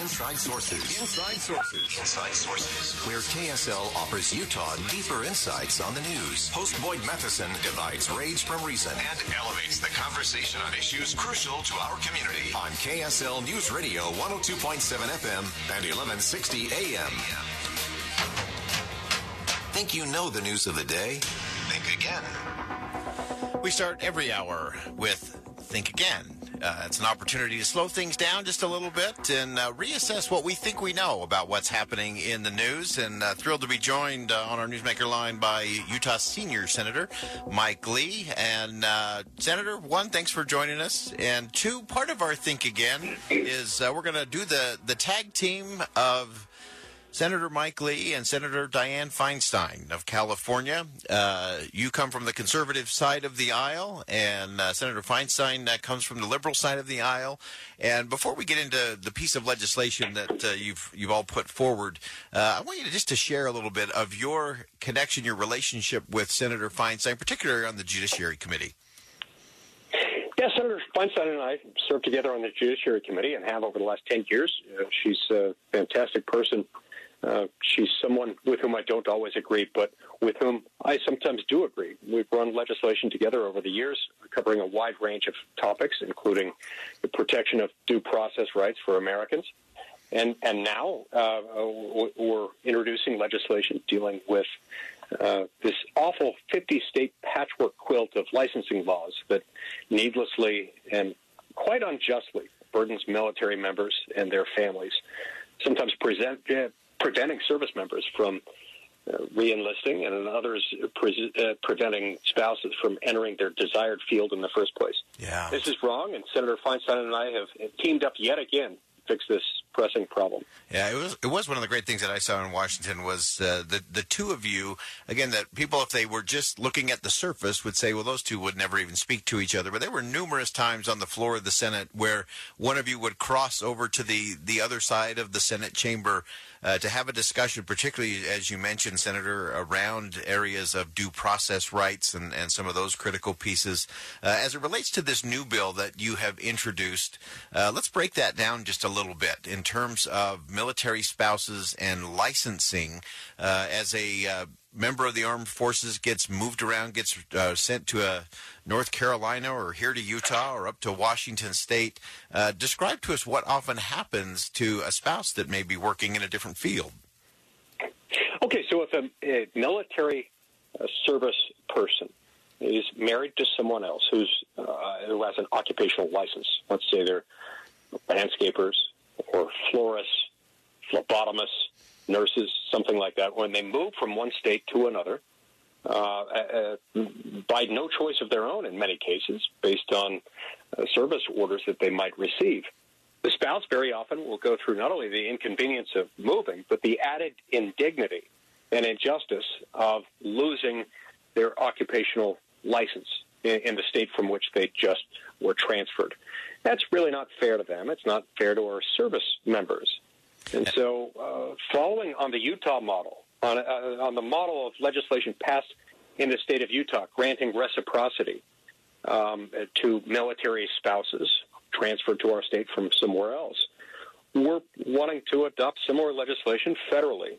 Inside Sources. Inside Sources. Inside Sources. Where KSL offers Utah deeper insights on the news. Host Boyd Matheson divides rage from reason and elevates the conversation on issues crucial to our community. On KSL News Radio 102.7 FM and 1160 AM. Think you know the news of the day? Think again. We start every hour with Think Again. Uh, it's an opportunity to slow things down just a little bit and uh, reassess what we think we know about what's happening in the news. And uh, thrilled to be joined uh, on our Newsmaker line by Utah Senior Senator Mike Lee. And uh, Senator, one, thanks for joining us. And two, part of our Think Again is uh, we're going to do the, the tag team of Senator Mike Lee and Senator Dianne Feinstein of California. Uh, you come from the conservative side of the aisle, and uh, Senator Feinstein uh, comes from the liberal side of the aisle. And before we get into the piece of legislation that uh, you've you've all put forward, uh, I want you to just to share a little bit of your connection, your relationship with Senator Feinstein, particularly on the Judiciary Committee. Yeah, Senator Feinstein and I served together on the Judiciary Committee and have over the last 10 years. Uh, she's a fantastic person. Uh, she's someone with whom I don't always agree, but with whom I sometimes do agree. We've run legislation together over the years, covering a wide range of topics, including the protection of due process rights for Americans. And, and now uh, we're introducing legislation dealing with uh, this awful 50 state patchwork quilt of licensing laws that needlessly and quite unjustly burdens military members and their families, sometimes present, uh, preventing service members from uh, reenlisting and others pre- uh, preventing spouses from entering their desired field in the first place. Yeah. This is wrong, and Senator Feinstein and I have teamed up yet again to fix this pressing problem. Yeah, it was it was one of the great things that I saw in Washington was uh, the the two of you again that people if they were just looking at the surface would say well those two would never even speak to each other but there were numerous times on the floor of the Senate where one of you would cross over to the the other side of the Senate chamber uh, to have a discussion particularly as you mentioned Senator around areas of due process rights and and some of those critical pieces uh, as it relates to this new bill that you have introduced uh, let's break that down just a little bit in terms of military spouses and licensing uh, as a uh, member of the armed forces gets moved around, gets uh, sent to a North Carolina or here to Utah or up to Washington State. Uh, describe to us what often happens to a spouse that may be working in a different field. Okay, so if a, a military uh, service person is married to someone else who's uh, who has an occupational license, let's say they're landscapers or florists, phlebotomists, nurses, something like that, when they move from one state to another, uh, uh, by no choice of their own in many cases, based on uh, service orders that they might receive. The spouse very often will go through not only the inconvenience of moving, but the added indignity and injustice of losing their occupational license in, in the state from which they just were transferred. That's really not fair to them. It's not fair to our service members. And so, uh, following on the Utah model, on, uh, on the model of legislation passed in the state of Utah, granting reciprocity um, to military spouses transferred to our state from somewhere else, we're wanting to adopt similar legislation federally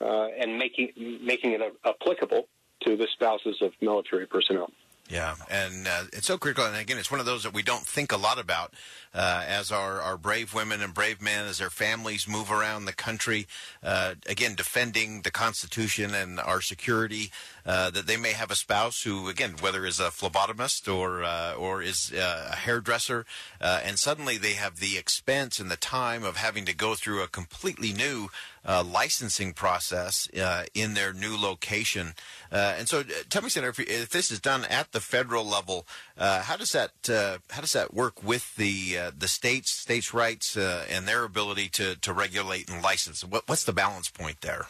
uh, and making making it applicable to the spouses of military personnel. Yeah, and uh, it's so critical. And again, it's one of those that we don't think a lot about uh, as our, our brave women and brave men, as their families move around the country, uh, again, defending the Constitution and our security. uh, that they may have a spouse who, again, whether is a phlebotomist or uh, or is uh, a hairdresser, and suddenly they have the expense and the time of having to go through a completely new uh, licensing process uh, in their new location. Uh, and so, uh, tell me, Senator, if, if, this is done at the federal level, uh, how does that uh, how does that work with the the states, states' rights, and their ability to to regulate and license? What, what's the balance point there?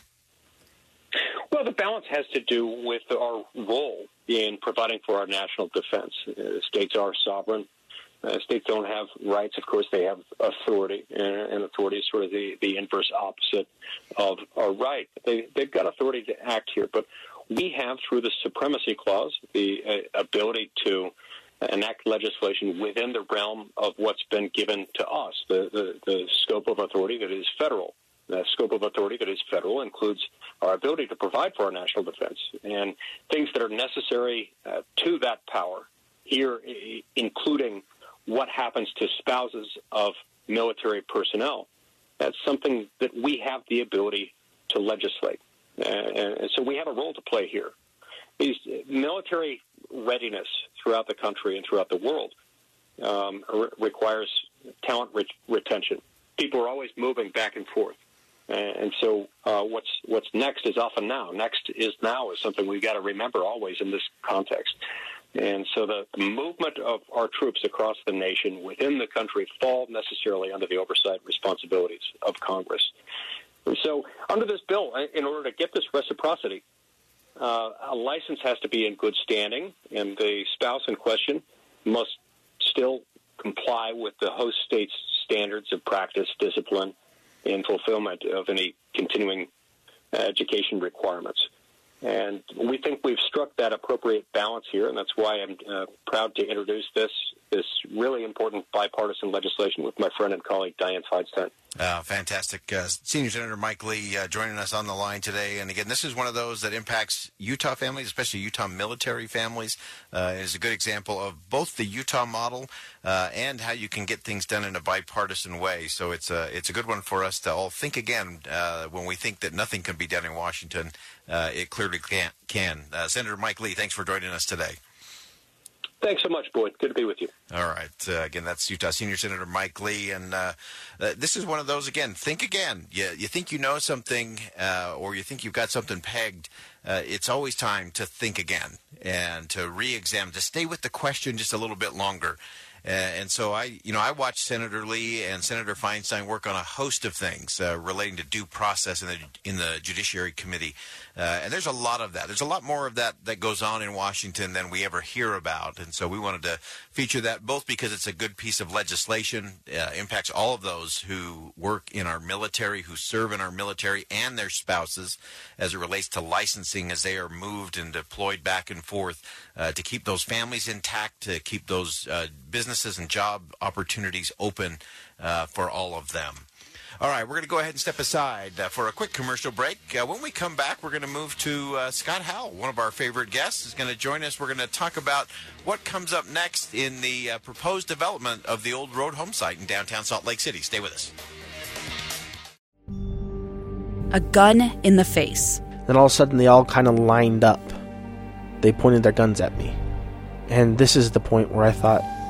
Well, the balance has to do with our role in providing for our national defense. states are sovereign. Uh, states don't have rights. Of course, they have authority, and, and authority is sort of the, the inverse opposite of a right. They, they've got authority to act here, but we have, through the supremacy clause, the uh, ability to enact legislation within the realm of what's been given to us, the, the, the scope of authority that is federal. The scope of authority that is federal includes our ability to provide for our national defense and things that are necessary uh, to that power here, including what happens to spouses of military personnel. That's something that we have the ability to legislate. And so we have a role to play here. Military readiness throughout the country and throughout the world um, re- requires talent re- retention. People are always moving back and forth. And so, uh, what's what's next is often now. Next is now is something we've got to remember always in this context. And so the movement of our troops across the nation within the country fall necessarily under the oversight responsibilities of Congress. And so, under this bill, in order to get this reciprocity, uh, a license has to be in good standing, and the spouse in question must still comply with the host state's standards of practice, discipline, and fulfillment of any continuing education requirements. And we think we've struck that appropriate balance here, and that's why I'm uh, proud to introduce this this really important bipartisan legislation with my friend and colleague Dianne Feinstein. Uh, fantastic. Uh, Senior Senator Mike Lee uh, joining us on the line today. And again, this is one of those that impacts Utah families, especially Utah military families. Uh, is a good example of both the Utah model uh, and how you can get things done in a bipartisan way. So it's a, it's a good one for us to all think again when we think that nothing can be done in Washington. It clearly can. can. Senator Mike Lee, thanks for joining us today. Thanks so much, Boyd. Good to be with you. All right. Uh, again, that's Utah Senior Senator Mike Lee. And uh, uh, this is one of those, again, think again. You, you think you know something uh, or you think you've got something pegged. Uh, it's always time to think again and to re examine, to stay with the question just a little bit longer. Uh, and so I, you know, I watched Senator Lee and Senator Feinstein work on a host of things uh, relating to due process in the in the Judiciary Committee, uh, and there's a lot of that. There's a lot more of that that goes on in Washington than we ever hear about. And so we wanted to feature that both because it's a good piece of legislation, uh, impacts all of those who work in our military, who serve in our military, and their spouses, as it relates to licensing as they are moved and deployed back and forth uh, to keep those families intact, to keep those uh, businesses and job opportunities open uh, for all of them. All right, we're going to go ahead and step aside uh, for a quick commercial break. Uh, when we come back, we're going to move to uh, Scott Howell, one of our favorite guests, is going to join us. We're going to talk about what comes up next in the uh, proposed development of the old road home site in downtown Salt Lake City. Stay with us. A gun in the face. Then all of a sudden, they all kind of lined up. They pointed their guns at me. And this is the point where I thought,